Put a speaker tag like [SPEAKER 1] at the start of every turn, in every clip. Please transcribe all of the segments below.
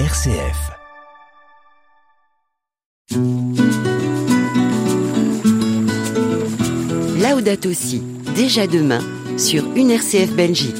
[SPEAKER 1] RCF.
[SPEAKER 2] Laudato Si, déjà demain, sur une RCF Belgique.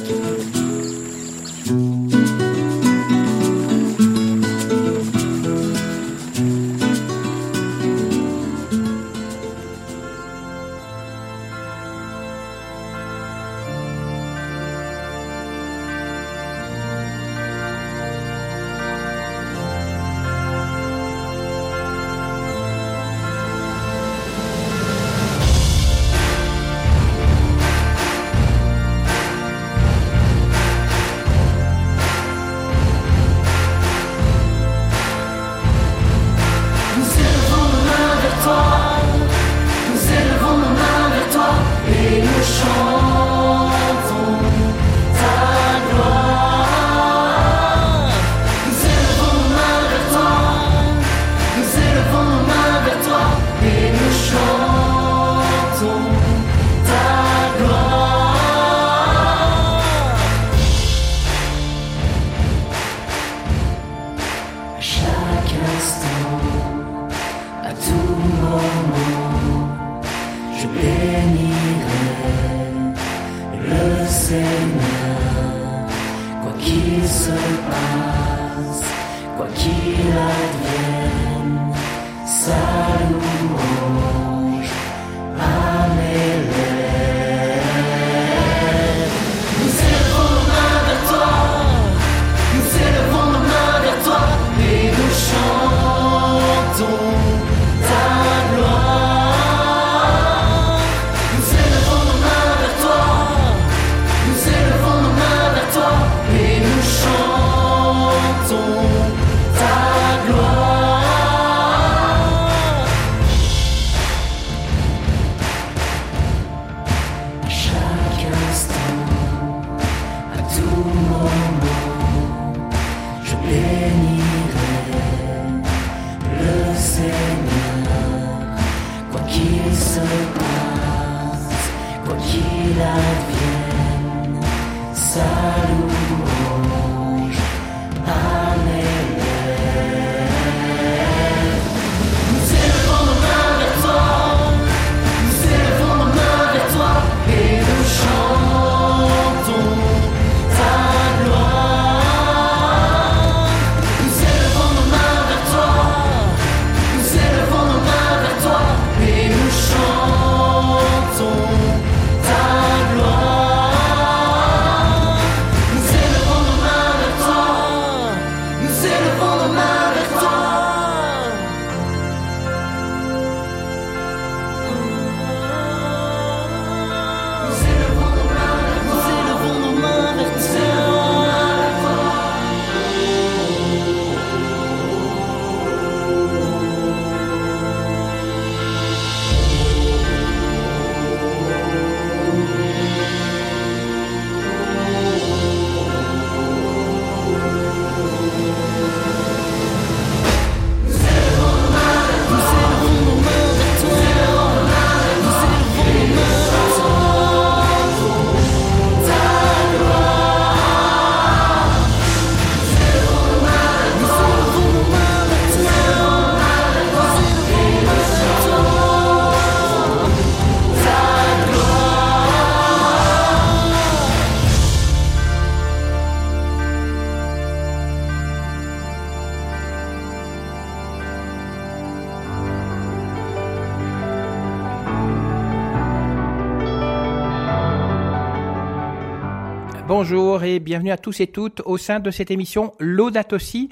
[SPEAKER 3] Bienvenue à tous et toutes au sein de cette émission Laudato Si.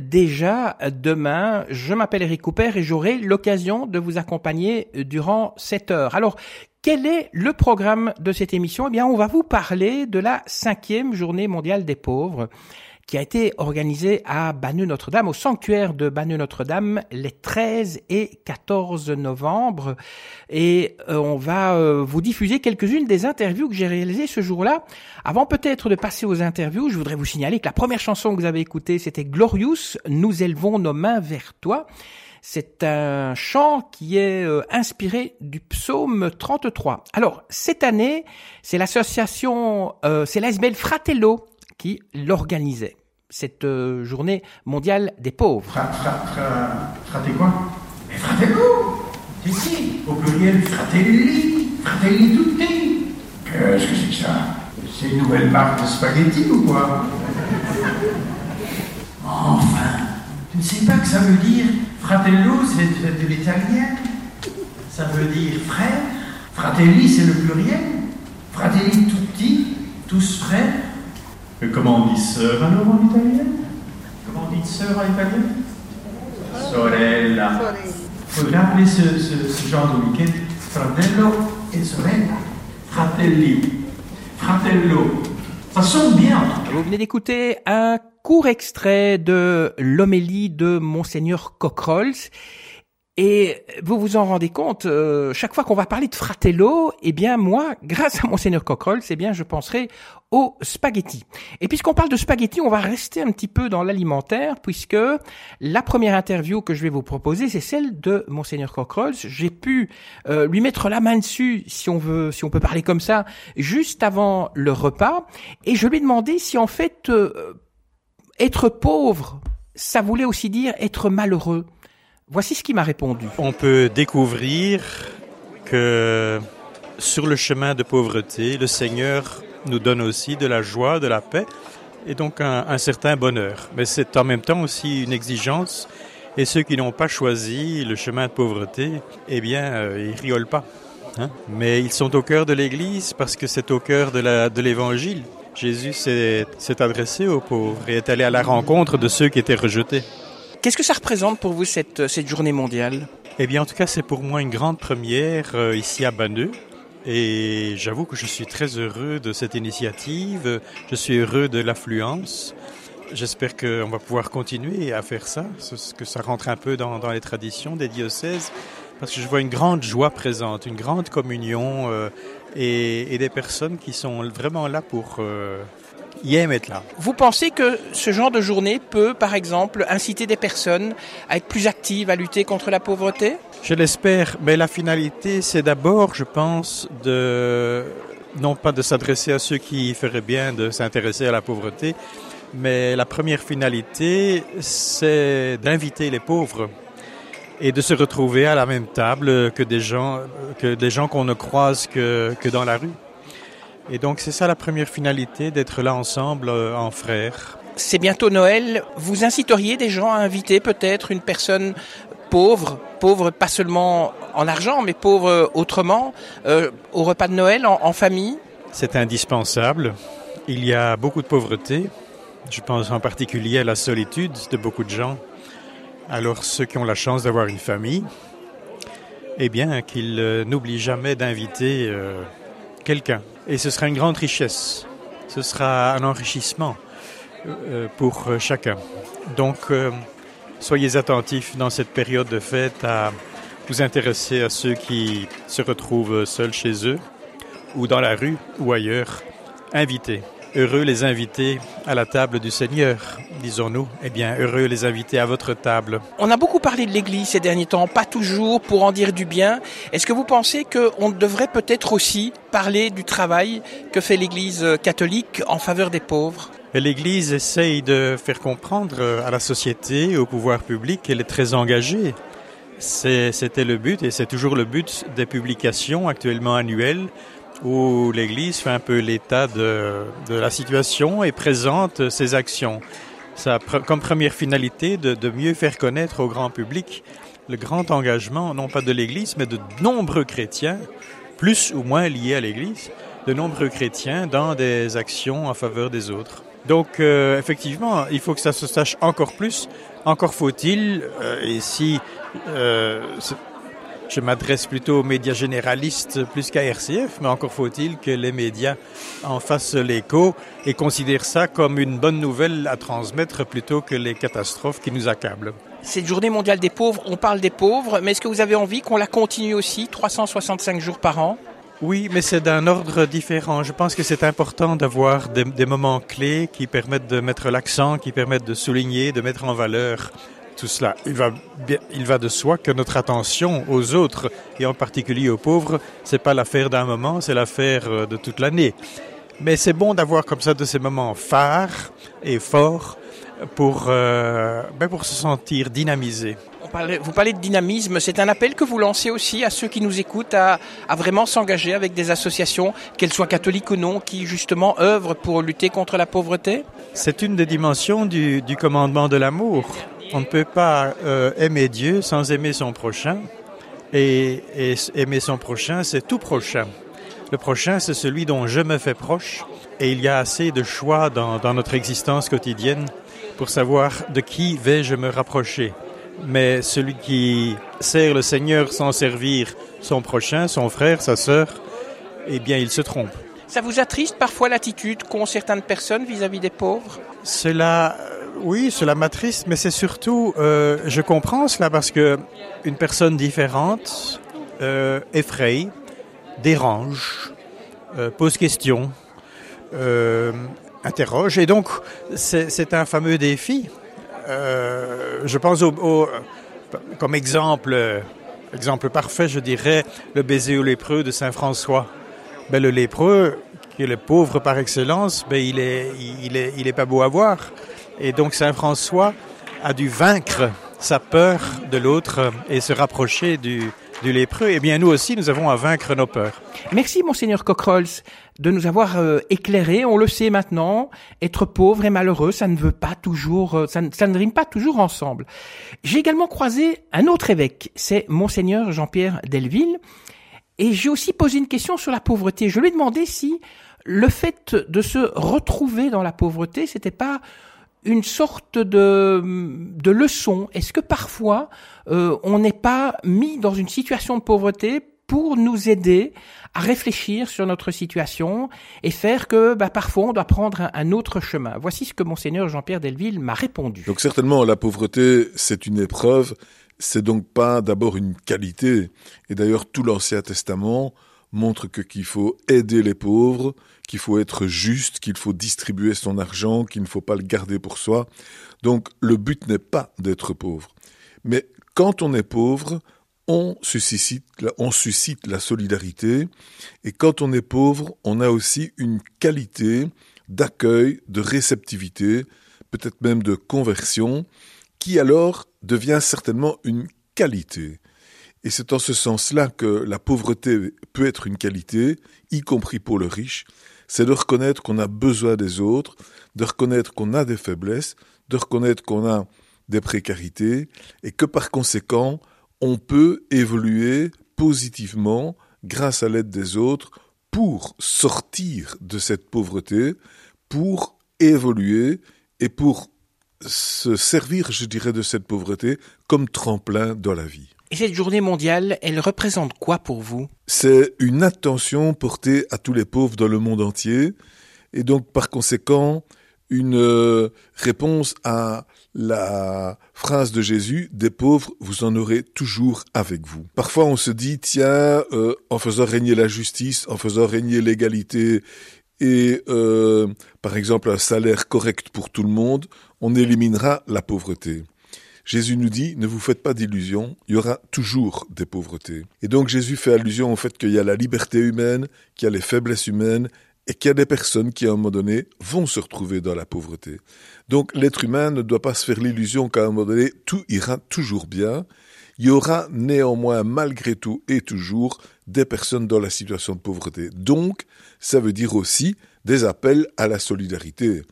[SPEAKER 3] Déjà demain, je m'appelle Eric Cooper et j'aurai l'occasion de vous accompagner durant cette heure. Alors, quel est le programme de cette émission? Eh bien, on va vous parler de la cinquième journée mondiale des pauvres qui a été organisé à Banneux-Notre-Dame, au sanctuaire de Banneux-Notre-Dame, les 13 et 14 novembre. Et euh, on va euh, vous diffuser quelques-unes des interviews que j'ai réalisées ce jour-là. Avant peut-être de passer aux interviews, je voudrais vous signaler que la première chanson que vous avez écoutée, c'était Glorious, Nous élevons nos mains vers toi. C'est un chant qui est euh, inspiré du psaume 33. Alors, cette année, c'est l'association, c'est l'ASBL Fratello qui l'organisait. cette euh, journée mondiale des pauvres.
[SPEAKER 1] Fra, fra, fra, quoi? Mais fratello Si, si, au pluriel, fratelli, fratelli tutti. Qu'est-ce que c'est que ça? C'est une nouvelle marque de spaghetti ou quoi? Enfin, tu ne sais pas que ça veut dire fratello, c'est de l'italien Ça veut dire frère. Fratelli, c'est le pluriel. Fratelli tutti, tous frères.
[SPEAKER 4] Et comment on dit sœur alors en italien?
[SPEAKER 1] Comment on dit sœur en italien? Sorella. Il faudrait appeler ce, genre de week-end fratello et sorella. Fratelli. Fratello. Ça sonne bien.
[SPEAKER 3] Vous venez d'écouter un court extrait de l'homélie de Monseigneur Cockrolls. Et vous vous en rendez compte, euh, chaque fois qu'on va parler de fratello, eh bien moi, grâce à Monseigneur Cockrolls, eh bien je penserai aux spaghettis. Et puisqu'on parle de spaghettis, on va rester un petit peu dans l'alimentaire, puisque la première interview que je vais vous proposer, c'est celle de Monseigneur Cockrolls. J'ai pu euh, lui mettre la main dessus, si on veut, si on peut parler comme ça, juste avant le repas, et je lui ai demandé si en fait euh, être pauvre, ça voulait aussi dire être malheureux. Voici ce qu'il m'a répondu.
[SPEAKER 5] On peut découvrir que sur le chemin de pauvreté, le Seigneur nous donne aussi de la joie, de la paix et donc un, certain bonheur. Mais c'est en même temps aussi une exigence et ceux qui n'ont pas choisi le chemin de pauvreté, eh bien, euh, ils rigolent pas. Hein. Mais ils sont au cœur de l'Église parce que c'est au cœur de l'Évangile. Jésus s'est adressé aux pauvres et est allé à la rencontre de ceux qui étaient rejetés.
[SPEAKER 3] Qu'est-ce que ça représente pour vous cette, cette journée mondiale?
[SPEAKER 5] Eh bien, en tout cas, c'est pour moi une grande première euh, ici à Banneux. Et j'avoue que je suis très heureux de cette initiative. Je suis heureux de l'affluence. J'espère qu'on va pouvoir continuer à faire ça, que ça rentre un peu dans, les traditions des diocèses, parce que je vois une grande joie présente, une grande communion euh, et, des personnes qui sont vraiment là pour, euh, là.
[SPEAKER 3] Vous pensez que ce genre de journée peut, par exemple, inciter des personnes à être plus actives, à lutter contre la pauvreté?
[SPEAKER 5] Je l'espère, mais la finalité, c'est d'abord, je pense, de non pas de s'adresser à ceux qui feraient bien de s'intéresser à la pauvreté, mais la première finalité, c'est d'inviter les pauvres et de se retrouver à la même table que des gens que des gens qu'on ne croise que, que dans la rue. Et donc c'est ça la première finalité, d'être là ensemble euh, en frères.
[SPEAKER 3] C'est bientôt Noël. Vous inciteriez des gens à inviter peut-être une personne pauvre, pauvre pas seulement en argent, mais pauvre euh, autrement, euh, au repas de Noël en, en famille?
[SPEAKER 5] C'est indispensable. Il y a beaucoup de pauvreté. Je pense en particulier à la solitude de beaucoup de gens. Alors ceux qui ont la chance d'avoir une famille, eh bien qu'ils n'oublient jamais d'inviter quelqu'un. Et ce sera une grande richesse. Ce sera un enrichissement euh, pour euh, chacun. Donc, euh, soyez attentifs dans cette période de fête à vous intéresser à ceux qui se retrouvent seuls chez eux ou dans la rue ou ailleurs. Invitez. Heureux les invités à la table du Seigneur, disons-nous. Eh bien, heureux les invités à votre table.
[SPEAKER 3] On a beaucoup parlé de l'Église ces derniers temps, pas toujours pour en dire du bien. Est-ce que vous pensez qu'on devrait peut-être aussi parler du travail que fait l'Église catholique en faveur des pauvres?
[SPEAKER 5] L'Église essaye de faire comprendre à la société, au pouvoir public, qu'elle est très engagée. C'était le but et c'est toujours le but des publications actuellement annuelles où l'Église fait un peu l'état de, la situation et présente ses actions. Ça comme première finalité de, de, mieux faire connaître au grand public le grand engagement, non pas de l'Église, mais de nombreux chrétiens, plus ou moins liés à l'Église, de nombreux chrétiens dans des actions en faveur des autres. Donc, euh, effectivement, il faut que ça se sache encore plus. Encore faut-il, euh, et si euh, je m'adresse plutôt aux médias généralistes plus qu'à RCF, mais encore faut-il que les médias en fassent l'écho et considèrent ça comme une bonne nouvelle à transmettre plutôt que les catastrophes qui nous accablent.
[SPEAKER 3] Cette journée mondiale des pauvres, on parle des pauvres, mais est-ce que vous avez envie qu'on la continue aussi, 365 jours par an?
[SPEAKER 5] Oui, mais c'est d'un ordre différent. Je pense que c'est important d'avoir des, des, moments clés qui permettent de mettre l'accent, qui permettent de souligner, de mettre en valeur tout cela. Il va, bien, il va de soi que notre attention aux autres, et en particulier aux pauvres, c'est pas l'affaire d'un moment, c'est l'affaire euh, de toute l'année. Mais c'est bon d'avoir comme ça de ces moments phares et forts pour, euh, ben pour se sentir dynamisé.
[SPEAKER 3] vous parlez de dynamisme, c'est un appel que vous lancez aussi à ceux qui nous écoutent à, à vraiment s'engager avec des associations, qu'elles soient catholiques ou non, qui justement œuvrent pour lutter contre la pauvreté?
[SPEAKER 5] C'est une des dimensions du, du commandement de l'amour. On ne peut pas euh, aimer Dieu sans aimer son prochain. Et, et aimer son prochain, c'est tout prochain. Le prochain, c'est celui dont je me fais proche. Et il y a assez de choix dans, dans notre existence quotidienne pour savoir de qui vais-je me rapprocher. Mais celui qui sert le Seigneur sans servir son prochain, son frère, sa sœur, eh bien, il se trompe.
[SPEAKER 3] Ça vous attriste parfois l'attitude qu'ont certaines personnes vis-à-vis -vis des pauvres?
[SPEAKER 5] Cela, oui, cela m'attriste, mais c'est surtout, euh, je comprends cela parce que une personne différente euh, effraie, dérange, euh, pose question, interroge. Et donc, c'est un fameux défi. Je pense au, comme exemple, exemple parfait, je dirais, le baiser au lépreux de Saint François. Ben, le lépreux, qui est le pauvre par excellence, ben, il est, il est, il est pas beau à voir. Et donc Saint François a dû vaincre sa peur de l'autre et se rapprocher du, du lépreux, eh bien nous aussi, nous avons à vaincre nos peurs.
[SPEAKER 3] Merci, monseigneur Cockrolls, de nous avoir euh, éclairé. On le sait maintenant, être pauvre et malheureux, ça ne veut pas toujours, euh, ça, ne, ça ne rime pas toujours ensemble. J'ai également croisé un autre évêque, c'est monseigneur Jean-Pierre Delville, et j'ai aussi posé une question sur la pauvreté. Je lui ai demandé si le fait de se retrouver dans la pauvreté, c'était pas une sorte de, de leçon Est-ce que parfois euh, on n'est pas mis dans une situation de pauvreté pour nous aider à réfléchir sur notre situation et faire que bah, parfois on doit prendre un, un, autre chemin? Voici ce que monseigneur Jean-Pierre Delville m'a répondu.
[SPEAKER 6] Donc certainement la pauvreté c'est une épreuve, c'est donc pas d'abord une qualité. Et d'ailleurs tout l'Ancien Testament montre que qu'il faut aider les pauvres, qu'il faut être juste, qu'il faut distribuer son argent, qu'il ne faut pas le garder pour soi. Donc le but n'est pas d'être pauvre. Mais quand on est pauvre, on suscite, la solidarité, et quand on est pauvre, on a aussi une qualité d'accueil, de réceptivité, peut-être même de conversion, qui alors devient certainement une qualité. Et c'est en ce sens-là que la pauvreté peut être une qualité, y compris pour le riche, c'est de reconnaître qu'on a besoin des autres, de reconnaître qu'on a des faiblesses, de reconnaître qu'on a des précarités, et que par conséquent, on peut évoluer positivement grâce à l'aide des autres pour sortir de cette pauvreté, pour évoluer et pour se servir, je dirais, de cette pauvreté comme tremplin dans la vie.
[SPEAKER 3] Et cette journée mondiale, elle représente quoi pour vous?
[SPEAKER 6] C'est une attention portée à tous les pauvres dans le monde entier, et donc par conséquent, une euh, réponse à la phrase de Jésus, des pauvres, vous en aurez toujours avec vous. Parfois on se dit, tiens, euh, en faisant régner la justice, en faisant régner l'égalité et euh, par exemple un salaire correct pour tout le monde, on éliminera la pauvreté. Jésus nous dit, ne vous faites pas d'illusions, il y aura toujours des pauvretés. Et donc Jésus fait allusion au fait qu'il y a la liberté humaine, qu'il y a les faiblesses humaines, et qu'il y a des personnes qui, à un moment donné, vont se retrouver dans la pauvreté. Donc l'être humain ne doit pas se faire l'illusion qu'à un moment donné, tout ira toujours bien. Il y aura néanmoins, malgré tout et toujours, des personnes dans la situation de pauvreté. Donc, ça veut dire aussi des appels à la solidarité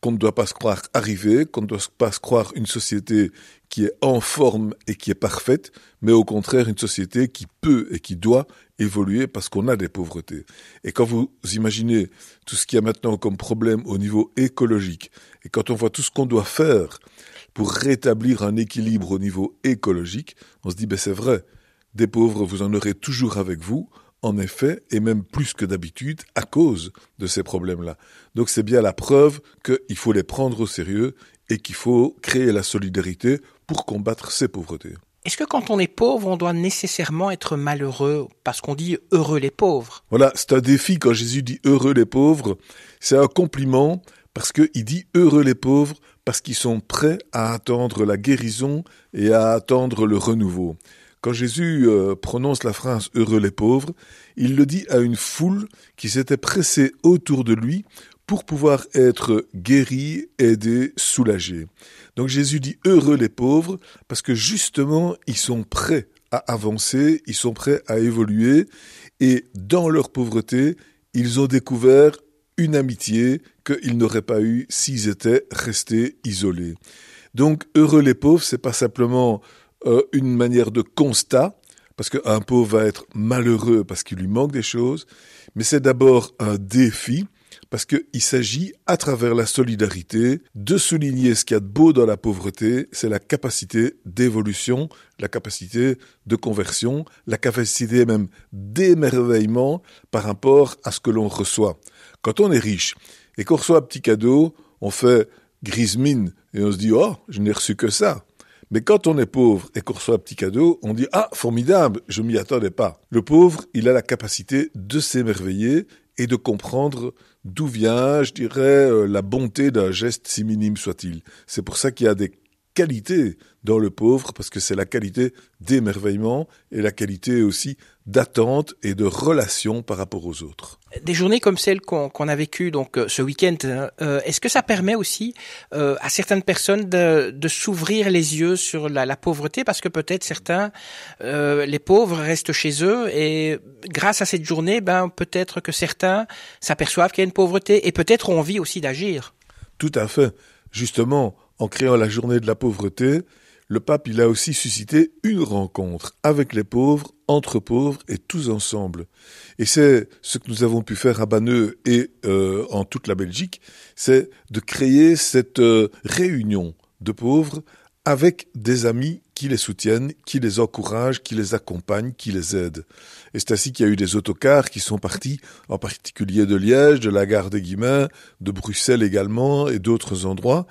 [SPEAKER 6] qu'on ne doit pas se croire arrivé, qu'on ne doit pas se croire une société qui est en forme et qui est parfaite, mais au contraire une société qui peut et qui doit évoluer parce qu'on a des pauvretés. Et quand vous imaginez tout ce qu'il y a maintenant comme problème au niveau écologique, et quand on voit tout ce qu'on doit faire pour rétablir un équilibre au niveau écologique, on se dit, ben c'est vrai, des pauvres, vous en aurez toujours avec vous, en effet, et même plus que d'habitude, à cause de ces problèmes-là. Donc c'est bien la preuve qu'il faut les prendre au sérieux et qu'il faut créer la solidarité pour combattre ces pauvretés.
[SPEAKER 3] Est-ce que quand on est pauvre, on doit nécessairement être malheureux parce qu'on dit heureux les pauvres
[SPEAKER 6] Voilà, c'est un défi quand Jésus dit heureux les pauvres. C'est un compliment parce qu'il dit heureux les pauvres parce qu'ils sont prêts à attendre la guérison et à attendre le renouveau. Quand Jésus euh, prononce la phrase Heureux les pauvres, il le dit à une foule qui s'était pressée autour de lui pour pouvoir être guéri, aidé, soulagé. Donc Jésus dit Heureux les pauvres parce que justement ils sont prêts à avancer, ils sont prêts à évoluer et dans leur pauvreté, ils ont découvert une amitié qu'ils n'auraient pas eue s'ils étaient restés isolés. Donc, heureux les pauvres, c'est pas simplement euh, une manière de constat, parce qu'un pauvre va être malheureux parce qu'il lui manque des choses, mais c'est d'abord un défi, parce qu'il s'agit, à travers la solidarité, de souligner ce qu'il y a de beau dans la pauvreté, c'est la capacité d'évolution, la capacité de conversion, la capacité même d'émerveillement par rapport à ce que l'on reçoit. Quand on est riche et qu'on reçoit un petit cadeau, on fait grise mine et on se dit oh je n'ai reçu que ça. Mais quand on est pauvre et qu'on reçoit un petit cadeau, on dit ah formidable, je m'y attendais pas. Le pauvre, il a la capacité de s'émerveiller et de comprendre d'où vient, je dirais, euh, la bonté d'un geste si minime soit-il. C'est pour ça qu'il y a des qualités dans le pauvre, parce que c'est la qualité d'émerveillement et la qualité aussi d'attente et de relation par rapport aux autres.
[SPEAKER 3] Des journées comme celle qu'on a vécue donc euh, ce week-end, euh, est-ce que ça permet aussi euh, à certaines personnes de, de s'ouvrir les yeux sur la, la pauvreté? Parce que peut-être certains, les pauvres restent chez eux et grâce à cette journée, ben peut-être que certains s'aperçoivent qu'il y a une pauvreté et peut-être ont envie aussi d'agir.
[SPEAKER 6] Tout à fait. Justement, en créant la journée de la pauvreté, le pape il a aussi suscité une rencontre avec les pauvres, entre pauvres et tous ensemble. Et c'est ce que nous avons pu faire à Banneux et euh, en toute la Belgique, c'est de créer cette euh, réunion de pauvres avec des amis qui les soutiennent, qui les encouragent, qui les accompagnent, qui les aident. Et c'est ainsi qu'il y a eu des autocars qui sont partis, en particulier de Liège, de la gare des Guillemins, de Bruxelles également et d'autres endroits.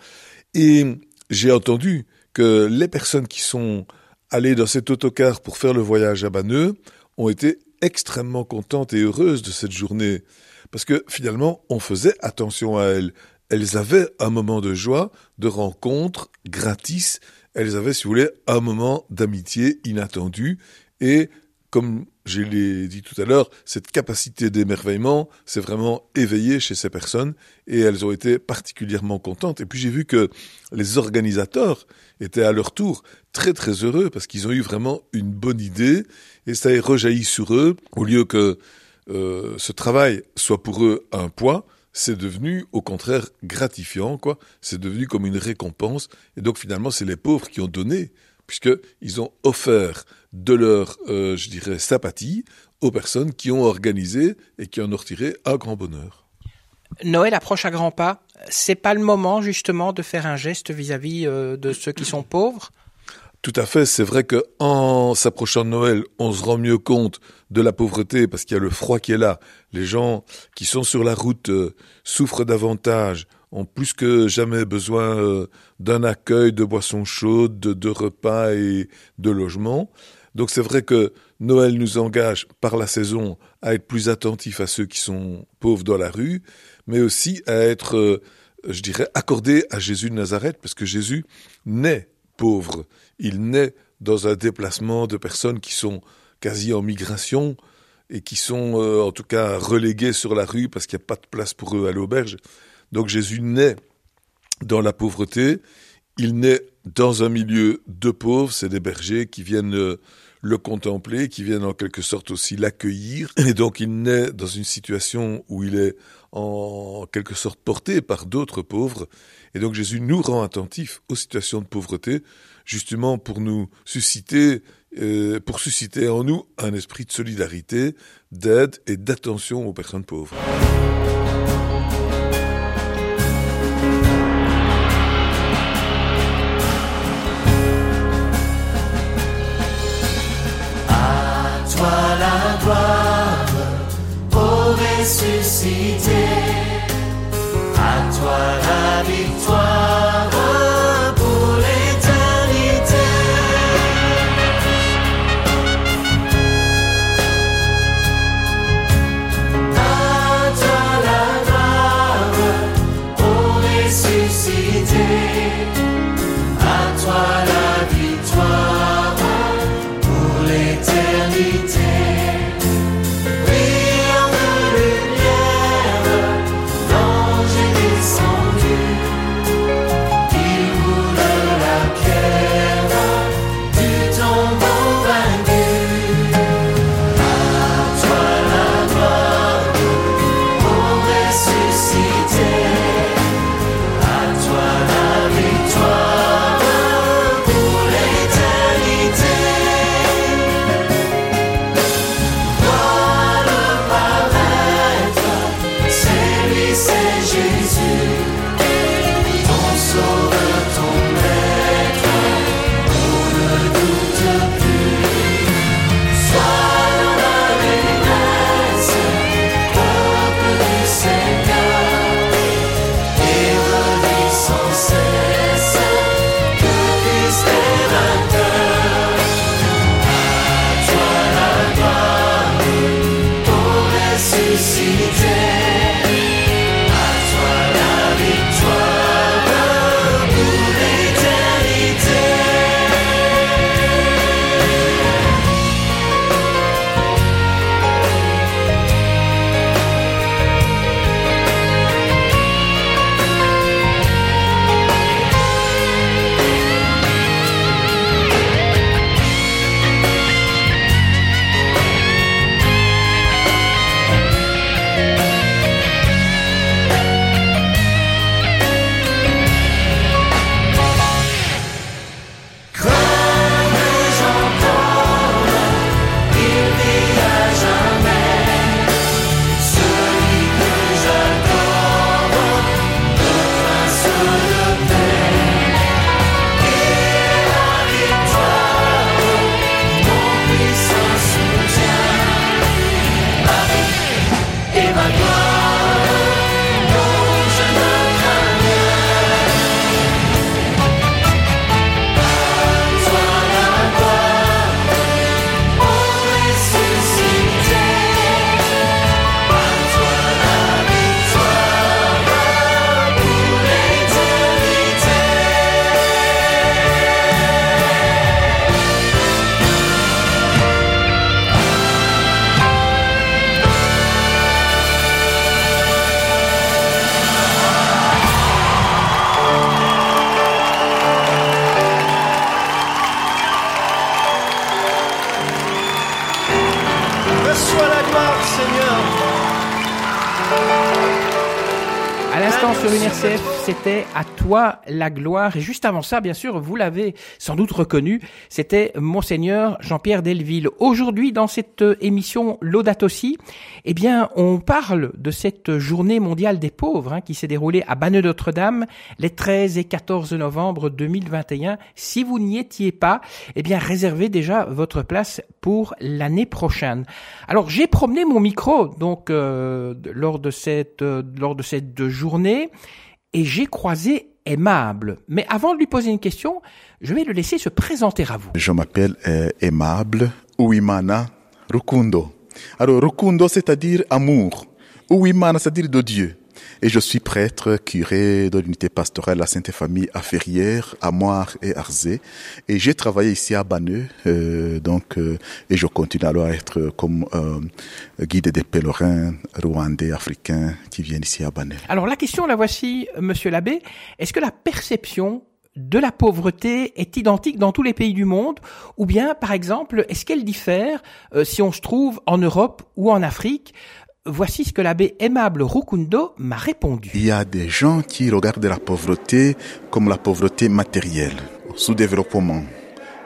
[SPEAKER 6] Et j'ai entendu que les personnes qui sont allées dans cet autocar pour faire le voyage à Banneux ont été extrêmement contentes et heureuses de cette journée. Parce que finalement, on faisait attention à elles. Elles avaient un moment de joie, de rencontre gratis. Elles avaient, si vous voulez, un moment d'amitié inattendu. Et comme je l'ai dit tout à l'heure, cette capacité d'émerveillement s'est vraiment éveillée chez ces personnes et elles ont été particulièrement contentes. Et puis j'ai vu que les organisateurs étaient à leur tour très très heureux parce qu'ils ont eu vraiment une bonne idée et ça a rejailli sur eux. Au lieu que euh, ce travail soit pour eux un poids, c'est devenu au contraire gratifiant, quoi. C'est devenu comme une récompense. Et donc finalement, c'est les pauvres qui ont donné puisqu'ils ont offert de leur, euh, je dirais, sympathie aux personnes qui ont organisé et qui en ont retiré un grand bonheur.
[SPEAKER 3] Noël approche à grands pas. C'est pas le moment justement de faire un geste vis-à-vis euh, de ceux qui sont pauvres?
[SPEAKER 6] Tout à fait, c'est vrai que en s'approchant de Noël, on se rend mieux compte de la pauvreté parce qu'il y a le froid qui est là. Les gens qui sont sur la route euh, souffrent davantage, ont plus que jamais besoin euh, d'un accueil, de boissons chaudes, de, repas et de logements. Donc c'est vrai que Noël nous engage par la saison à être plus attentifs à ceux qui sont pauvres dans la rue, mais aussi à être, euh, je dirais, accordé à Jésus de Nazareth, parce que Jésus naît pauvre. Il naît dans un déplacement de personnes qui sont quasi en migration et qui sont euh, en tout cas reléguées sur la rue parce qu'il n'y a pas de place pour eux à l'auberge. Donc Jésus naît dans la pauvreté, il naît dans un milieu de pauvres, c'est des bergers qui viennent euh, le contempler, qui viennent en quelque sorte aussi l'accueillir, et donc il naît dans une situation où il est en quelque sorte porté par d'autres pauvres, et donc Jésus nous rend attentifs aux situations de pauvreté, justement pour nous susciter, euh, pour susciter en nous un esprit de solidarité, d'aide et d'attention aux personnes pauvres.
[SPEAKER 7] À toi la victoire
[SPEAKER 3] c'était à toi la gloire. Et juste avant ça, bien sûr, vous l'avez sans doute reconnu, c'était Monseigneur Jean-Pierre Delville. Aujourd'hui, dans cette émission Laudato Si, eh bien, on parle de cette journée mondiale des pauvres hein, qui s'est déroulée à Banneux Notre-Dame les 13 et 14 novembre 2021. Si vous n'y étiez pas, eh bien, réservez déjà votre place pour l'année prochaine. Alors, j'ai promené mon micro donc euh, lors de cette euh, lors de cette journée et j'ai croisé Aimable. Mais avant de lui poser une question, je vais le laisser se présenter à vous.
[SPEAKER 8] Je m'appelle euh, Aimable Ouimana Rukundo. Alors, Rukundo, c'est-à-dire amour. Ouimana, c'est-à-dire de Dieu. Et je suis prêtre, curé de l'unité pastorale La Sainte Famille à Ferrières, à Moire et Arzé. Et j'ai travaillé ici à Banneux, euh, donc, euh, et je continue alors à être comme euh, guide des pèlerins rwandais, africains qui viennent ici à Banneux.
[SPEAKER 3] Alors la question, la voici, Monsieur l'abbé. Est-ce que la perception de la pauvreté est identique dans tous les pays du monde? Ou bien, par exemple, est-ce qu'elle diffère euh, si on se trouve en Europe ou en Afrique Voici ce que l'abbé aimable Rukundo m'a répondu.
[SPEAKER 8] Il y a des gens qui regardent la pauvreté comme la pauvreté matérielle, sous-développement,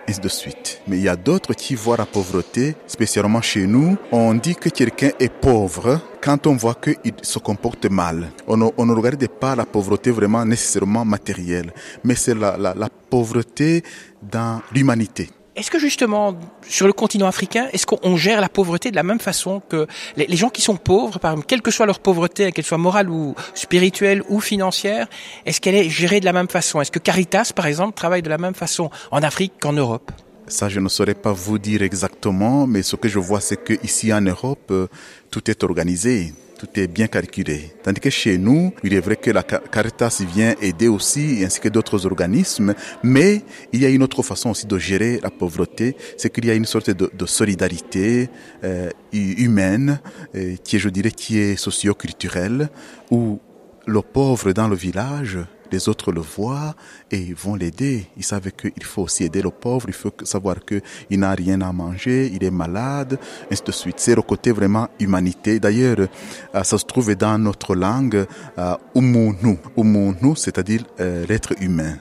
[SPEAKER 8] ainsi de suite. Mais il y a d'autres qui voient la pauvreté, spécialement chez nous, on dit que quelqu'un est pauvre quand on voit qu'il se comporte mal. On ne, regarde pas la pauvreté vraiment nécessairement matérielle, mais c'est la pauvreté dans l'humanité.
[SPEAKER 3] Est-ce que justement, sur le continent africain, est-ce qu'on gère la pauvreté de la même façon que les, gens qui sont pauvres, par exemple, quelle que soit leur pauvreté, qu'elle soit morale ou spirituelle ou financière, est-ce qu'elle est gérée de la même façon? Est-ce que Caritas, par exemple, travaille de la même façon en Afrique qu'en Europe?
[SPEAKER 8] Ça, je ne saurais pas vous dire exactement, mais ce que je vois, c'est que ici en Europe, euh, tout est organisé. Tout est bien calculé. Tandis que chez nous, il est vrai que la Ca- Caritas vient aider aussi, ainsi que d'autres organismes, mais il y a une autre façon aussi de gérer la pauvreté, c'est qu'il y a une sorte de, solidarité euh, hu- humaine, euh, qui est, je dirais, qui est socio-culturelle, où le pauvre dans le village, les autres le voient et vont l'aider. Ils savent qu'il faut aussi aider le pauvre, il faut savoir qu'il n'a rien à manger, il est malade, ainsi de suite. C'est le côté vraiment humanité. D'ailleurs, euh, ça se trouve dans notre langue, euh, umunu. Umunu, c'est-à-dire euh, l'être humain.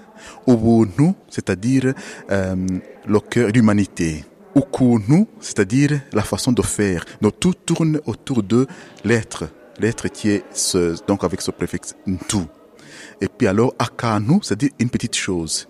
[SPEAKER 8] Ubunu, c'est-à-dire euh, le cœur, l'humanité. Ukunu, c'est-à-dire la façon de faire. Donc tout tourne autour de l'être. L'être qui est ce, donc avec ce préfixe tout. Et puis alors akanu, c'est-à-dire une petite chose.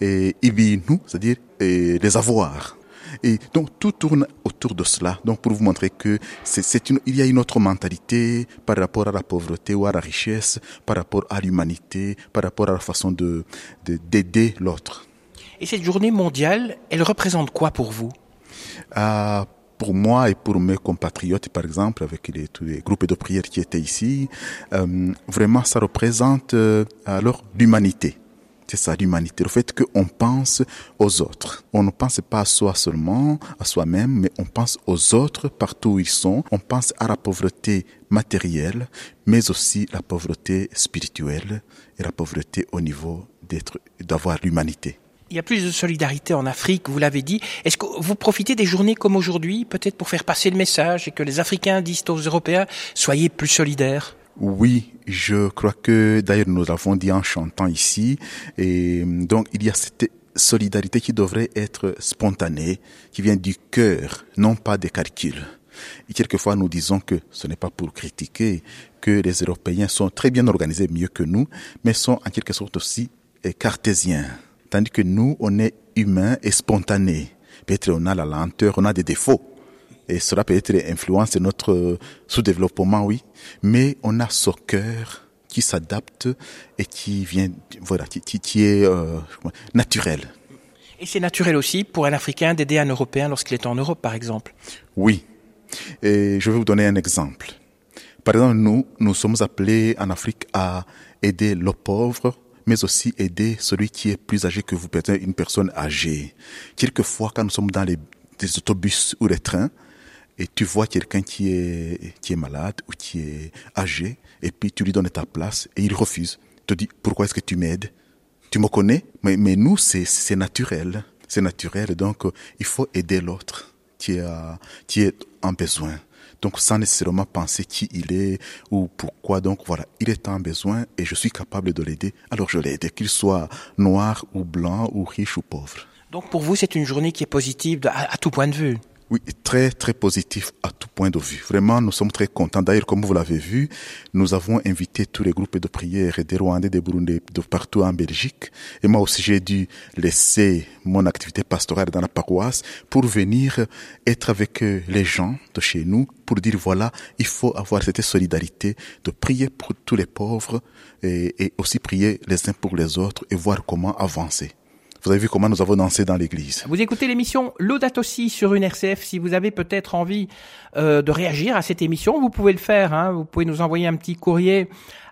[SPEAKER 8] Et ibinu, c'est-à-dire euh, les avoirs. Et donc tout tourne autour de cela. Donc pour vous montrer que c'est, une, il y a une autre mentalité par rapport à la pauvreté ou à la richesse, par rapport à l'humanité, par rapport à la façon de, de d'aider l'autre.
[SPEAKER 3] Et cette journée mondiale, elle représente quoi pour vous?
[SPEAKER 8] Ah, pour moi et pour mes compatriotes, par exemple, avec tous les groupes de prière qui étaient ici, euh, vraiment, ça représente euh, alors l'humanité. C'est ça, l'humanité. Le fait qu'on pense aux autres. On ne pense pas à soi seulement, à soi-même, mais on pense aux autres partout où ils sont. On pense à la pauvreté matérielle, mais aussi la pauvreté spirituelle et la pauvreté au niveau d'être, d'avoir l'humanité.
[SPEAKER 3] Il y a plus de solidarité en Afrique, vous l'avez dit. Est-ce que vous profitez des journées comme aujourd'hui, peut-être pour faire passer le message et que les Africains disent aux Européens, soyez plus solidaires?
[SPEAKER 8] Oui, je crois que d'ailleurs nous l'avons dit en chantant ici. Et donc il y a cette solidarité qui devrait être spontanée, qui vient du cœur, non pas des calculs. Et quelquefois nous disons que ce n'est pas pour critiquer que les Européens sont très bien organisés, mieux que nous, mais sont en quelque sorte aussi eh, cartésiens. Tandis que nous, on est humains et spontanés. Peut-être on a la lenteur, on a des défauts. Et cela peut être influence de notre euh, sous-développement, oui. Mais on a ce cœur qui s'adapte et qui vient, voilà, qui, est euh, naturel.
[SPEAKER 3] Et c'est naturel aussi pour un Africain d'aider un Européen lorsqu'il est en Europe, par exemple.
[SPEAKER 8] Oui. Et je vais vous donner un exemple. Par exemple, nous, nous sommes appelés en Afrique à aider le pauvre, mais aussi aider celui qui est plus âgé que vous, peut-être une personne âgée. Quelquefois, quand nous sommes dans les, autobus ou les trains, et tu vois quelqu'un qui est, qui est malade ou qui est âgé, et puis tu lui donnes ta place, et il refuse. Il te dit, pourquoi est-ce que tu m'aides? Tu me connais mais, mais nous, c'est c'est naturel. C'est naturel, donc euh, il faut aider l'autre qui, a, qui est en besoin. Donc sans nécessairement penser qui il est ou pourquoi. Donc voilà, il est en besoin et je suis capable de l'aider, alors je l'aide, qu'il soit noir ou blanc ou riche ou pauvre.
[SPEAKER 3] Donc pour vous, c'est une journée qui est positive à, à tout point de vue?
[SPEAKER 8] Oui, très très positif à tout point de vue. Vraiment, nous sommes très contents. D'ailleurs, comme vous l'avez vu, nous avons invité tous les groupes de prière des Rwandais, des Burundais, de partout en Belgique. Et moi aussi, j'ai dû laisser mon activité pastorale dans la paroisse pour venir être avec euh, les gens de chez nous pour dire voilà, il faut avoir cette solidarité de prier pour tous les pauvres et, et aussi prier les uns pour les autres et voir comment avancer. Vous avez vu comment nous avons dansé dans l'église.
[SPEAKER 3] Vous écoutez l'émission Laudato sur une RCF. Si vous avez peut-être envie euh, de réagir à cette émission, vous pouvez le faire. hein. Vous pouvez nous envoyer un petit courrier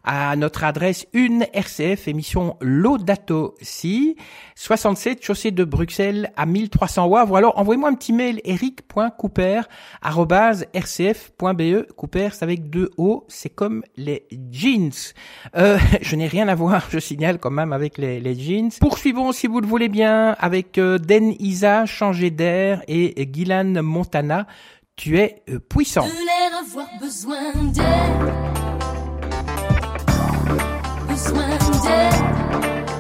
[SPEAKER 3] à notre adresse une RCF émission Laudato si 67 chaussée de Bruxelles à 1300 Wavre. Alors envoyez-moi un petit mail eric.couper@rcf.be. Couper c'est avec deux O, c'est comme les jeans. Euh, je n'ai rien à voir, je signale quand même avec les, les jeans. Poursuivons si vous le voulez bien avec euh, Den Isa, Changer d'air et Guylan Montana. Tu es euh, puissant.
[SPEAKER 9] Besoin d'aide.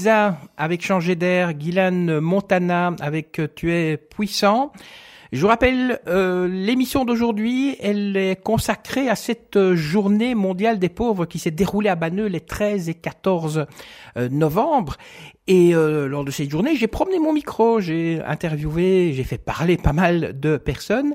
[SPEAKER 3] Den Isa avec Changer d'air, Guylaine Montana avec Tu es puissant. Je vous rappelle, euh, l'émission d'aujourd'hui, elle est consacrée à cette euh, journée mondiale des pauvres qui s'est déroulée à Banneux les 13 et 14 euh, novembre. Et euh, lors de cette journée, j'ai promené mon micro, j'ai interviewé, j'ai fait parler pas mal de personnes.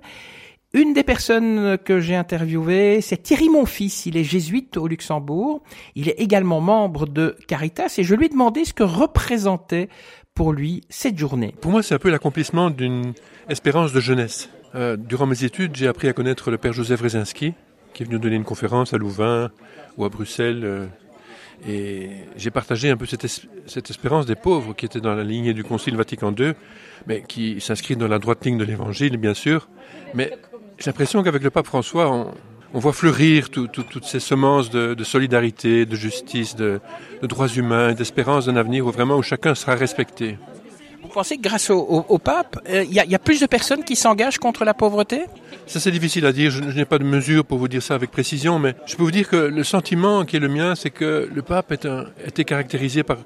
[SPEAKER 3] Une des personnes que j'ai interviewées, c'est Thierry Monfils. Il est jésuite au Luxembourg. Il est également membre de Caritas et je lui ai demandé ce que représentait pour lui cette journée.
[SPEAKER 10] Pour moi, c'est un peu l'accomplissement d'une espérance de jeunesse. Euh, durant mes études, j'ai appris à connaître le père Joseph Rezinski, qui est venu donner une conférence à Louvain ou à Bruxelles. euh, et j'ai partagé un peu cette, es- cette espérance des pauvres qui était dans la lignée du Concile Vatican II, mais qui s'inscrit dans la droite ligne de l'Évangile, bien sûr. Mais j'ai l'impression qu'avec le pape François, on, on voit fleurir tout- tout- toutes ces semences de, de solidarité, de justice, de, de droits humains, d'espérance d'un avenir où vraiment où chacun sera respecté.
[SPEAKER 3] Vous pensez que grâce au, au- au pape, euh, il y, a, y a plus de personnes qui s'engagent contre la pauvreté?
[SPEAKER 10] Ça, c'est difficile à dire. Je, je n'ai pas de mesure pour vous dire ça avec précision, mais je peux vous dire que le sentiment qui est le mien, c'est que le pape est un, était caractérisé par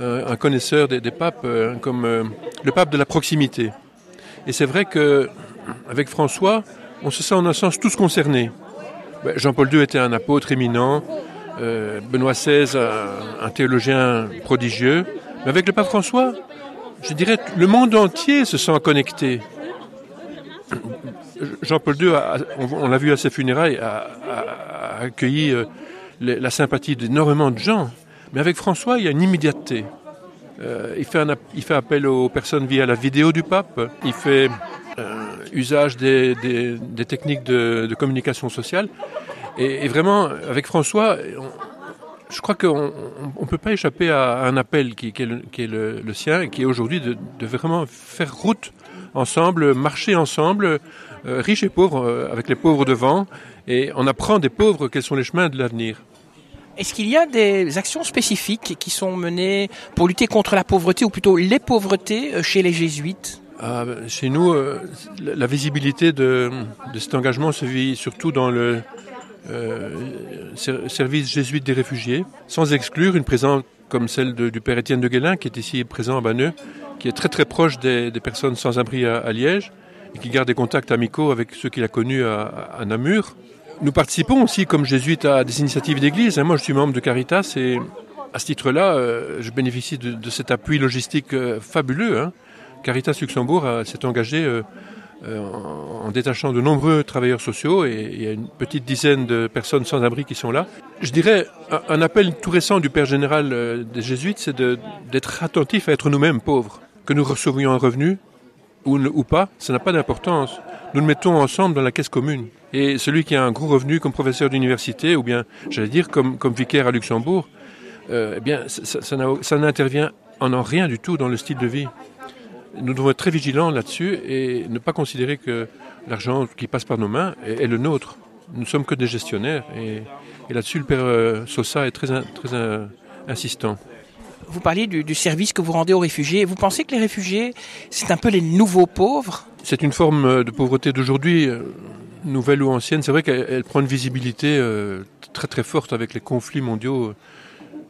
[SPEAKER 10] euh, un connaisseur des, des papes euh, comme le pape de la proximité. Et c'est vrai que avec François, on se sent en un sens tous concernés. Ben, Jean-Paul II était un apôtre éminent, euh, Benoît XVI un, théologien prodigieux, mais avec le pape François, je dirais le monde entier se sent connecté. Jean-Paul II, on, l'a vu à ses funérailles, a, accueilli euh, la sympathie d'énormément de gens. Mais avec François, il y a une immédiateté. Euh, il, fait il fait appel aux personnes via la vidéo du pape. Il fait euh, usage des, des- des techniques de, de communication sociale. Et, et vraiment, avec François, on- je crois qu'on ne peut pas échapper à un appel qui, qui est, le, qui est le- le sien, et qui est aujourd'hui de, de vraiment faire route ensemble, marcher ensemble, euh, riches et pauvres, euh, avec les pauvres devant, et on apprend des pauvres quels sont les chemins de l'avenir.
[SPEAKER 3] Est-ce qu'il y a des actions spécifiques qui sont menées pour lutter contre la pauvreté, ou plutôt les pauvretés euh, chez les jésuites?
[SPEAKER 10] Ben, chez nous, euh, la visibilité de, cet engagement se vit surtout dans le euh, ser- service jésuite des réfugiés, sans exclure une présence comme celle du père Étienne de Guélin, qui est ici présent à Banneux, qui est très très proche des, personnes sans abri à, Liège, et qui garde des contacts amicaux avec ceux qu'il a connus à, Namur. Nous participons aussi comme jésuites à des initiatives d'église. hein. Moi, je suis membre de Caritas et à ce titre-là, euh, je bénéficie de, cet appui logistique euh, fabuleux. hein. Caritas Luxembourg s'est engagé euh, euh, en, détachant de nombreux travailleurs sociaux et il y a une petite dizaine de personnes sans abri qui sont là. Je dirais un, appel tout récent du Père général euh, des Jésuites, c'est d'être attentif à être nous-mêmes pauvres. Que nous recevions un revenu ou, pas, ça n'a pas d'importance. Nous le mettons ensemble dans la caisse commune. Et celui qui a un gros revenu comme professeur d'université ou bien, j'allais dire, comme, vicaire à Luxembourg, eh bien, ça n'intervient en, en rien du tout dans le style de vie. Nous devons être très vigilants là-dessus et ne pas considérer que l'argent qui passe par nos mains est, est le nôtre. Nous ne sommes que des gestionnaires et, et là-dessus, le père euh, Sosa est très, très euh, insistant.
[SPEAKER 3] Vous parliez du, du service que vous rendez aux réfugiés. Vous pensez que les réfugiés, c'est un peu les nouveaux pauvres?
[SPEAKER 10] C'est une forme euh, de pauvreté d'aujourd'hui, euh, nouvelle ou ancienne. C'est vrai qu'elle elle prend une visibilité euh, très très forte avec les conflits mondiaux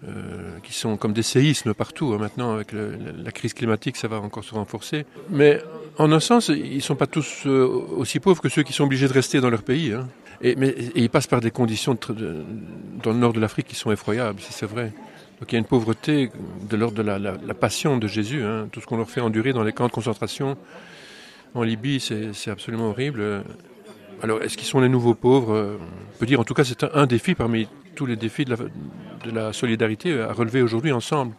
[SPEAKER 10] euh, qui sont comme des séismes partout. hein. Maintenant, avec la, crise climatique, ça va encore se renforcer. Mais en un sens, ils ne sont pas tous euh, aussi pauvres que ceux qui sont obligés de rester dans leur pays. hein. Et, mais, ils passent par des conditions dans le nord de l'Afrique qui sont effroyables, ça, c'est vrai. Donc il y a une pauvreté de l'ordre de la, passion de Jésus, hein. tout ce qu'on leur fait endurer dans les camps de concentration en Libye, c'est absolument horrible. Alors, est-ce qu'ils sont les nouveaux pauvres? On peut dire, en tout cas, c'est un défi parmi tous les défis de la, de la solidarité à relever aujourd'hui ensemble.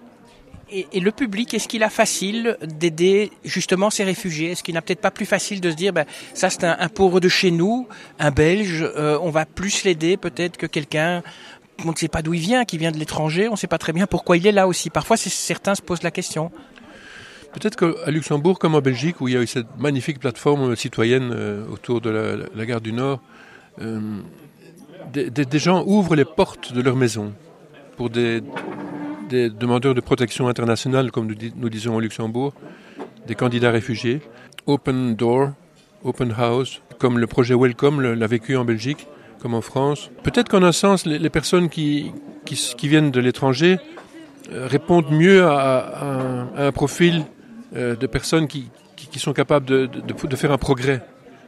[SPEAKER 3] et, et le public, est-ce qu'il a facile d'aider justement ces réfugiés? Est-ce qu'il n'a peut-être pas plus facile de se dire, ben, ça c'est un, un pauvre de chez nous, un Belge, euh, on va plus l'aider peut-être que quelqu'un on ne sait pas d'où il vient, qui vient de l'étranger, on ne sait pas très bien pourquoi il est là aussi. Parfois, certains se posent la question.
[SPEAKER 10] Peut-être qu'à Luxembourg, comme en Belgique, où il y a eu cette magnifique plateforme citoyenne euh, autour de la, la gare du Nord, euh, des, gens ouvrent les portes de leur maison pour des, demandeurs de protection internationale, comme nous, dis- nous disons au Luxembourg, des candidats réfugiés. Open door, open house, comme le projet Welcome l'a vécu en Belgique, comme en France. Peut-être qu'en un sens, les, personnes qui, viennent de l'étranger euh, répondent mieux à, un profil euh, de personnes qui, sont capables de, faire un progrès.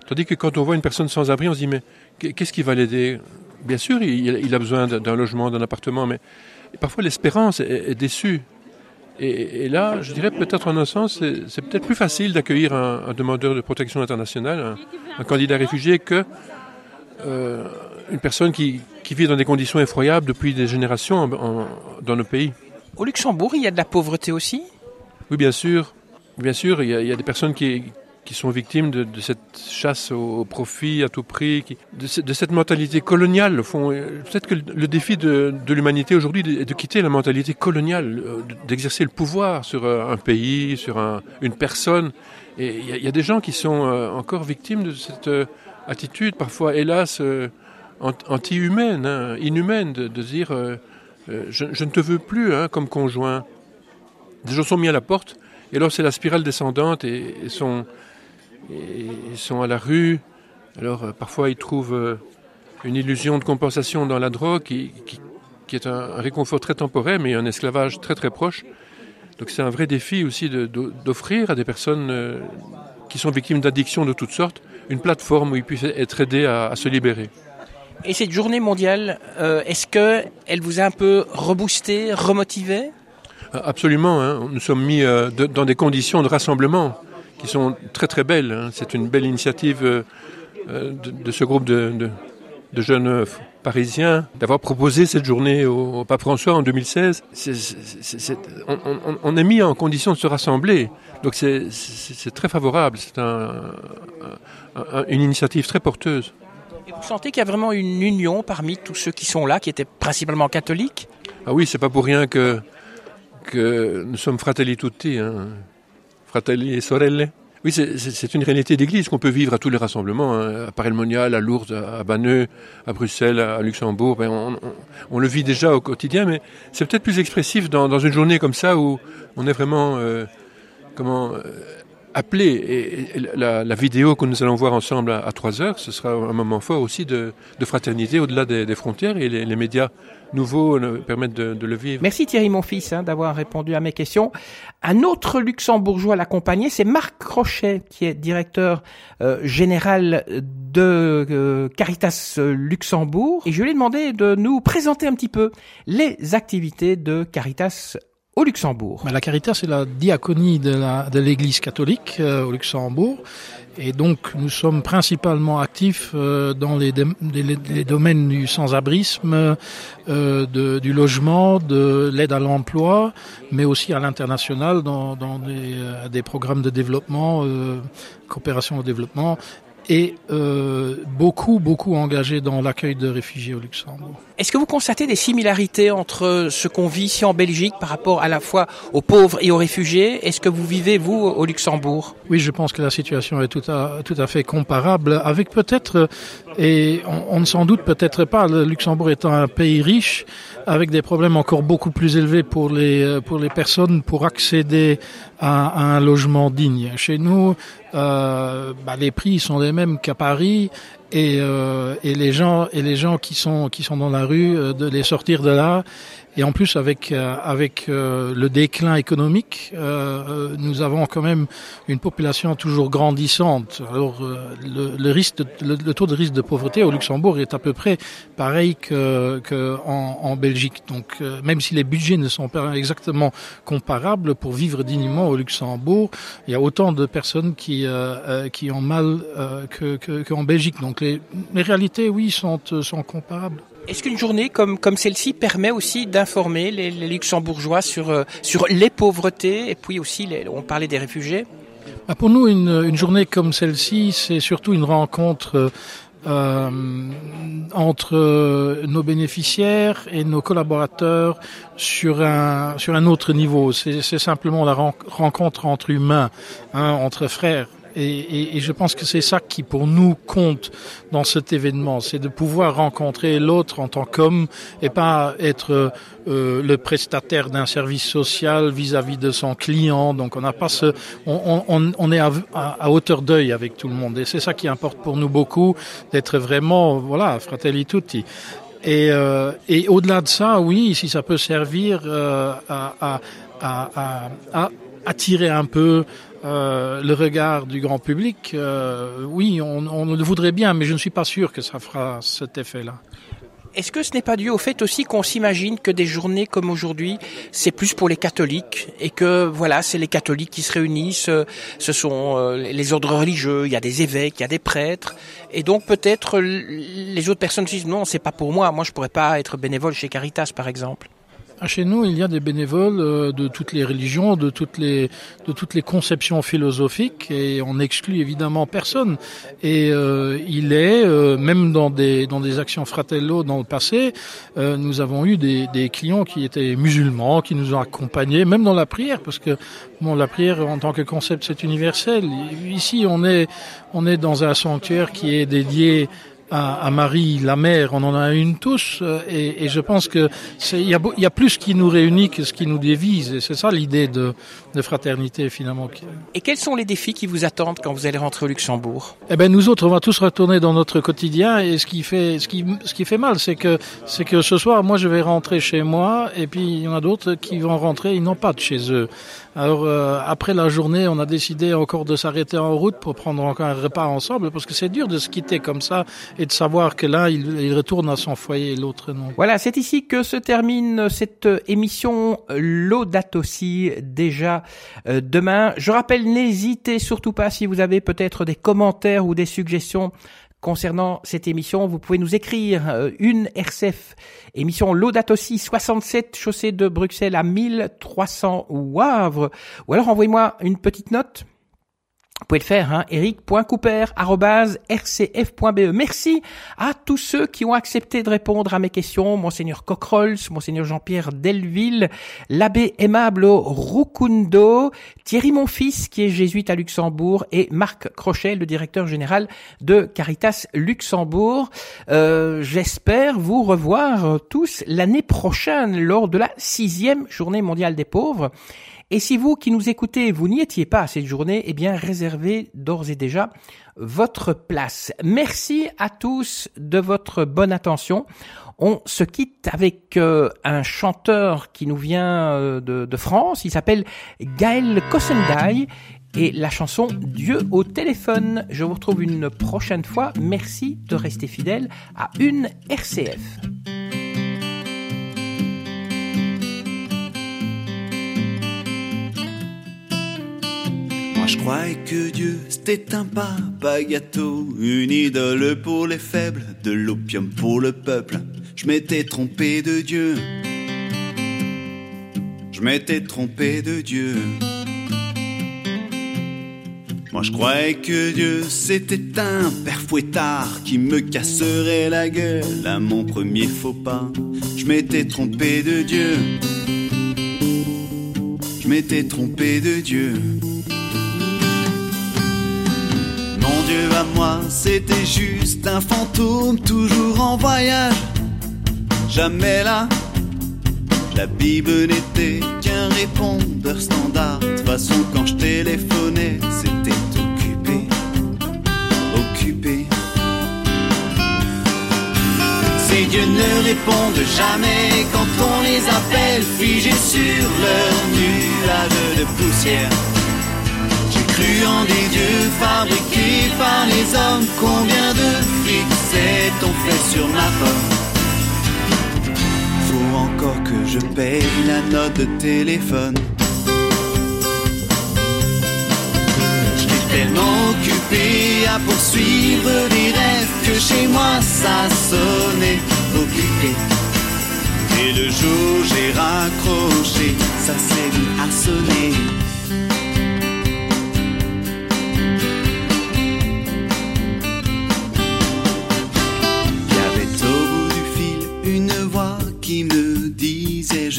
[SPEAKER 10] Tandis que quand on voit une personne sans abri, on se dit mais qu'est- qu'est-ce qui va l'aider? Bien sûr, il, il a besoin d'un logement, d'un appartement, mais parfois l'espérance est, est déçue. Et, et là, je dirais peut-être en un sens, c'est c'est peut-être plus facile d'accueillir un, un demandeur de protection internationale, un, un candidat réfugié, que euh, une personne qui, qui vit dans des conditions effroyables depuis des générations en- en- dans nos pays.
[SPEAKER 3] Au Luxembourg, il y a de la pauvreté aussi?
[SPEAKER 10] Oui, bien sûr. Bien sûr, il y a, il y a des personnes qui, qui sont victimes de, cette chasse au, profit à tout prix, de, ce- de cette mentalité coloniale. Au fond, peut-être que le, défi de, l'humanité aujourd'hui est de quitter la mentalité coloniale, euh, d'exercer le pouvoir sur euh, un pays, sur un- une personne. Et il y, a, des gens qui sont euh, encore victimes de cette attitude, parfois, hélas, ant- anti-humaine, hein, inhumaine, de, dire je, ne te veux plus hein, comme conjoint. Des gens sont mis à la porte, et alors c'est la spirale descendante, et, et et ils sont à la rue. Alors euh, parfois ils trouvent euh, une illusion de compensation dans la drogue, qui, qui, qui est un, un réconfort très temporaire, mais un esclavage très très proche. Donc c'est un vrai défi aussi de- de- d'offrir à des personnes euh, qui sont victimes d'addictions de toutes sortes une plateforme où ils puissent être aidés à- à se libérer.
[SPEAKER 3] Et cette journée mondiale, euh, est-ce que elle vous a un peu reboosté, remotivé?
[SPEAKER 10] Absolument, hein. nous sommes mis euh, de- dans des conditions de rassemblement qui sont très très belles. hein. C'est une belle initiative euh, euh, de, de ce groupe de, de- de jeunes euh, parisiens d'avoir proposé cette journée au, au pape François en 2016. C'est- c'est- c'est- c'est- on, on- on est mis en condition de se rassembler, donc c'est- très favorable. C'est un- un- un- une initiative très porteuse.
[SPEAKER 3] Et vous sentez qu'il y a vraiment une union parmi tous ceux qui sont là, qui étaient principalement catholiques?
[SPEAKER 10] Ah oui, c'est pas pour rien que, que nous sommes fratelli tutti, hein. Fratelli et sorelle. Oui, c'est- une réalité d'église qu'on peut vivre à tous les rassemblements, hein. à Paray-le-Monial, à Lourdes, à Banneux, à Bruxelles, à Luxembourg. Ben, on, le vit déjà au quotidien, mais c'est peut-être plus expressif dans, dans une journée comme ça où on est vraiment euh, comment euh, appelé. Et, et la, vidéo que nous allons voir ensemble à, à 3 heures, ce sera un moment fort aussi de, fraternité au-delà des, frontières et les, médias nouveaux euh, permettent de, le vivre.
[SPEAKER 3] Merci Thierry, mon fils, hein, d'avoir répondu à mes questions. Un autre luxembourgeois l'accompagnait, c'est Marc Crochet, qui est directeur euh, général de euh, Caritas Luxembourg. Et je lui ai demandé de nous présenter un petit peu les activités de Caritas au Luxembourg.
[SPEAKER 11] La Caritas, c'est la diaconie de la- de l'Église catholique euh, au Luxembourg. Et donc, nous sommes principalement actifs euh, dans les, les- les- domaines du sans-abrisme, euh, du logement, de l'aide à l'emploi, mais aussi à l'international dans, dans des, euh, des programmes de développement, euh, coopération au développement, et euh, beaucoup, beaucoup engagés dans l'accueil de réfugiés au Luxembourg.
[SPEAKER 3] Est-ce que vous constatez des similarités entre ce qu'on vit ici en Belgique par rapport à la fois aux pauvres et aux réfugiés? Est-ce que vous vivez, vous, au Luxembourg?
[SPEAKER 11] Oui, je pense que la situation est tout à, tout à fait comparable, avec peut-être, et on, ne s'en doute peut-être pas, le Luxembourg étant un pays riche, avec des problèmes encore beaucoup plus élevés pour les, pour les personnes pour accéder à, à un logement digne. Chez nous, euh, bah, les prix sont les mêmes qu'à Paris. Et, euh, et les gens et les gens qui sont qui sont dans la rue euh, de les sortir de là et en plus avec euh, avec euh, le déclin économique euh, nous avons quand même une population toujours grandissante. Alors le, le risque de- le, le taux de risque de pauvreté au Luxembourg est à peu près pareil que, que en, en Belgique. Donc même si les budgets ne sont pas exactement comparables pour vivre dignement au Luxembourg il y a autant de personnes qui qui ont mal euh, que que- qu'en Belgique. Donc les, les réalités oui sont sont comparables
[SPEAKER 3] Est-ce qu'une journée comme, comme celle-ci permet aussi d'informer les, luxembourgeois sur, euh, sur les pauvretés et puis aussi, les, on parlait des réfugiés?
[SPEAKER 11] Ah, Pour nous, une, une journée comme celle-ci, c'est surtout une rencontre euh, entre nos bénéficiaires et nos collaborateurs sur un, sur un autre niveau. C'est simplement la ren- rencontre entre humains, hein, entre frères. Et, et, et je pense que c'est ça qui, pour nous, compte dans cet événement, c'est de pouvoir rencontrer l'autre en tant qu'homme et pas être euh, le prestataire d'un service social vis-à-vis de son client. Donc, on n'a pas ce, on, on, on est à, à, hauteur d'œil avec tout le monde, et c'est ça qui importe pour nous beaucoup, d'être vraiment, voilà, fratelli tutti. Et, euh, et au-delà de ça, oui, si ça peut servir euh, à, à, à, à attirer un peu euh, le regard du grand public, euh, oui, on, le voudrait bien, mais je ne suis pas sûr que ça fera cet effet-là.
[SPEAKER 3] Est-ce que ce n'est pas dû au fait aussi qu'on s'imagine que des journées comme aujourd'hui, c'est plus pour les catholiques et que voilà, c'est les catholiques qui se réunissent, euh, ce sont les ordres religieux, il y a des évêques, il y a des prêtres, et donc peut-être les autres personnes se disent non, c'est pas pour moi, moi je pourrais pas être bénévole chez Caritas par exemple.
[SPEAKER 11] Ah, Chez nous, il y a des bénévoles euh, de toutes les religions, de toutes les, de toutes les conceptions philosophiques, et on n'exclut évidemment personne. Et euh, il est, euh, même dans des, dans des actions fratello dans le passé, euh, nous avons eu des, des clients qui étaient musulmans, qui nous ont accompagnés, même dans la prière, parce que bon, la prière en tant que concept, c'est universel. Ici, on est, on est dans un sanctuaire qui est dédié à, à Marie, la mère, on en a une tous, euh, et, et je pense que il y a, y a plus qui nous réunit que ce qui nous divise, et c'est ça l'idée de, de fraternité finalement.
[SPEAKER 3] Et quels sont les défis qui vous attendent quand vous allez rentrer au Luxembourg?
[SPEAKER 11] Eh ben nous autres, on va tous retourner dans notre quotidien, et ce qui fait, ce qui, ce qui fait mal, c'est que, c'est que ce soir, moi, je vais rentrer chez moi, et puis il y en a d'autres qui vont rentrer, ils n'ont pas de chez eux. Alors euh, après la journée, on a décidé encore de s'arrêter en route pour prendre encore un repas ensemble, parce que c'est dur de se quitter comme ça et de savoir que l'un il, il retourne à son foyer et l'autre non.
[SPEAKER 3] Voilà, c'est ici que se termine cette euh, émission Laudato aussi déjà euh, demain. Je rappelle, n'hésitez surtout pas si vous avez peut-être des commentaires ou des suggestions concernant cette émission, vous pouvez nous écrire euh, une RCF émission Laudato si 67 chaussée de Bruxelles à 1300 Wavre. Ou alors envoyez-moi une petite note vous pouvez le faire, hein, eric.couper.rcf.be. Merci à tous ceux qui ont accepté de répondre à mes questions. Monseigneur Cockrolls, Monseigneur Jean-Pierre Delville, l'abbé aimable Rukundo, Thierry Monfils, qui est jésuite à Luxembourg, et Marc Crochet, le directeur général de Caritas Luxembourg. Euh, J'espère vous revoir euh, tous l'année prochaine lors de la sixième journée mondiale des pauvres. Et si vous qui nous écoutez, vous n'y étiez pas à cette journée, eh bien réservez d'ores et déjà votre place. Merci à tous de votre bonne attention. On se quitte avec euh, un chanteur qui nous vient euh, de, de France. Il s'appelle Gaël Kossendai et la chanson Dieu au téléphone. Je vous retrouve une prochaine fois. Merci de rester fidèle à une RCF.
[SPEAKER 12] Je croyais que Dieu c'était un papa gâteau, une idole pour les faibles, de l'opium pour le peuple. Je m'étais trompé de Dieu. Je m'étais trompé de Dieu. Moi je croyais que Dieu c'était un père fouettard qui me casserait la gueule à mon premier faux pas. Je m'étais trompé de Dieu. Je m'étais trompé de Dieu. À moi, c'était juste un fantôme, toujours en voyage, jamais là. La Bible n'était qu'un répondeur standard. De toute façon, quand je téléphonais, c'était occupé, occupé. Ces dieux ne répondent jamais quand on les appelle, figés sur leur nuage de poussière. Des dieux fabriqués par les hommes. Combien de fric s'est-on fait sur ma pomme Faut encore que je paye la note de téléphone. Tellement occupé à poursuivre des rêves que chez moi ça sonnait occupé. Et le jour j'ai raccroché, ça s'est mis à sonner.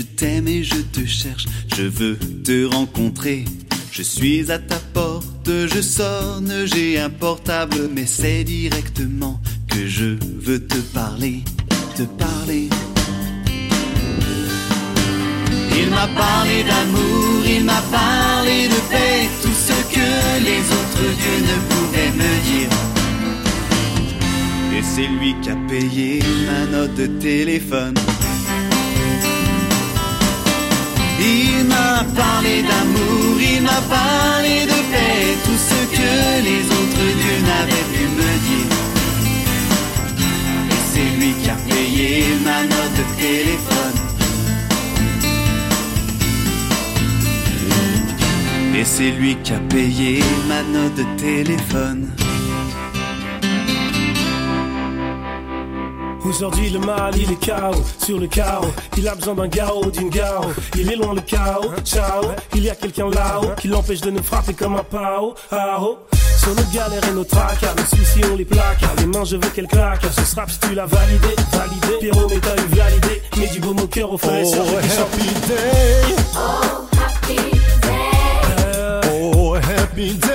[SPEAKER 12] Je t'aime et je te cherche, je veux te rencontrer. Je suis à ta porte, je sonne, j'ai un portable, mais c'est directement que je veux te parler, te parler. Il m'a parlé d'amour, il m'a parlé de paix, tout ce que les autres dieux ne pouvaient me dire. Et c'est lui qui a payé ma note de téléphone. Il m'a parlé d'amour, il m'a parlé de paix, tout ce que les autres dieux n'avaient pu me dire. Et c'est lui qui a payé ma note de téléphone. Et c'est lui qui a payé ma note de téléphone.
[SPEAKER 13] Aujourd'hui le mal il est chaos. Sur le chaos Il a besoin d'un gao, d'une gao. Il est loin le chaos, ciao. Il y a quelqu'un là-haut qui l'empêche de nous frapper comme un pao, pao Sur nos galères et nos tracas, nos soucis on les plaque Les mains je veux qu'elles claquent, ce rap si tu l'as validé, validé. Pierrot mais t'as eu validé, mais du beau mon cœur au frère
[SPEAKER 7] happy day Oh happy day. Oh
[SPEAKER 13] happy day.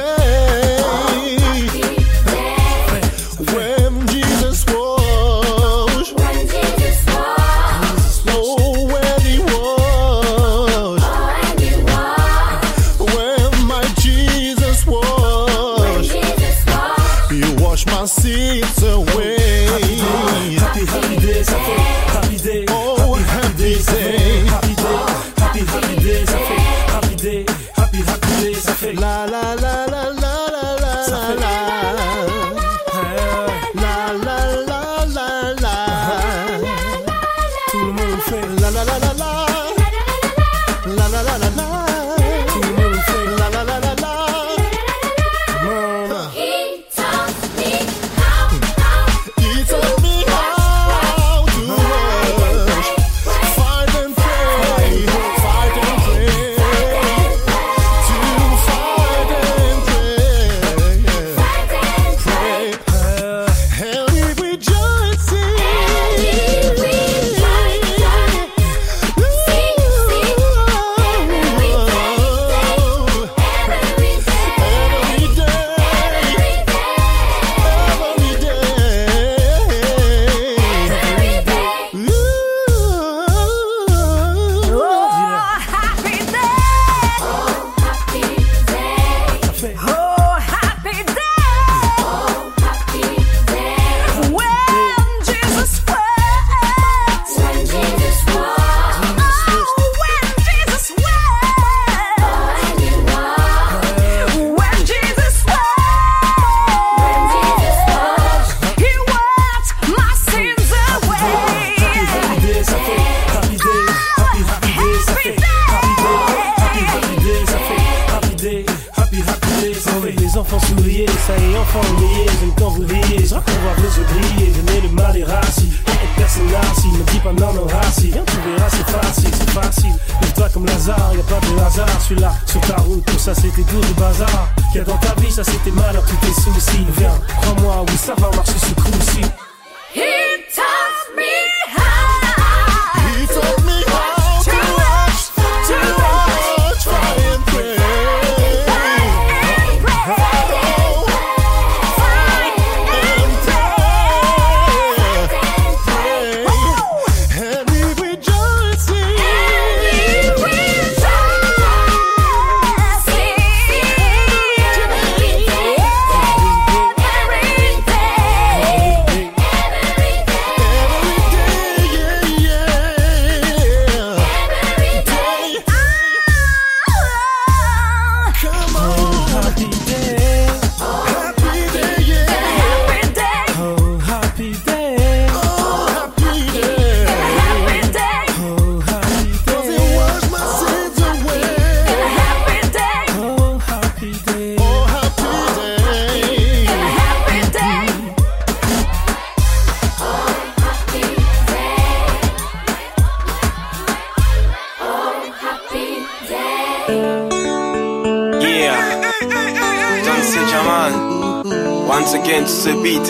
[SPEAKER 14] Jaman. Once again, to ce beat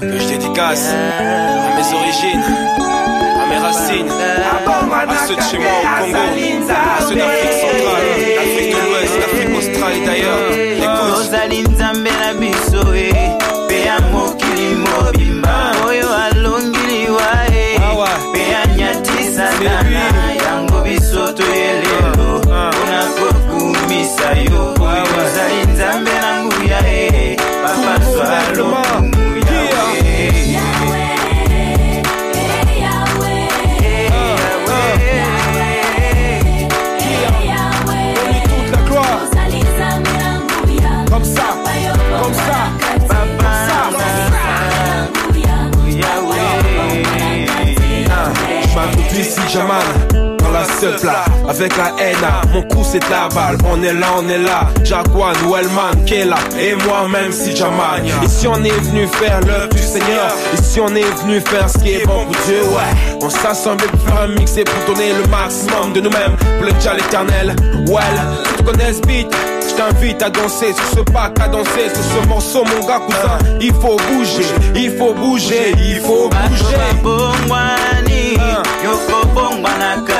[SPEAKER 14] que je dédicace à mes origines, à mes racines, à ceux de chez moi au Congo, à ceux d'Afrique centrale.
[SPEAKER 15] Jaman dans la seule plat avec la haine mon coup c'est de la balle. On est là on est là. Jaguan Wellman Kela et moi-même si Jaman ici on est venu faire l'œuvre du Seigneur. Ici on est venu faire ce qui est bon pour Dieu ouais. On s'assemble pour faire un mix et pour donner le maximum de nous-mêmes. Pour le l'éternel well. Tu connais ce beat? Je t'invite à danser sur ce pack à danser sur ce morceau mon gars cousin. Il faut bouger il faut bouger il faut bouger.
[SPEAKER 16] bongwani yoko Monaco.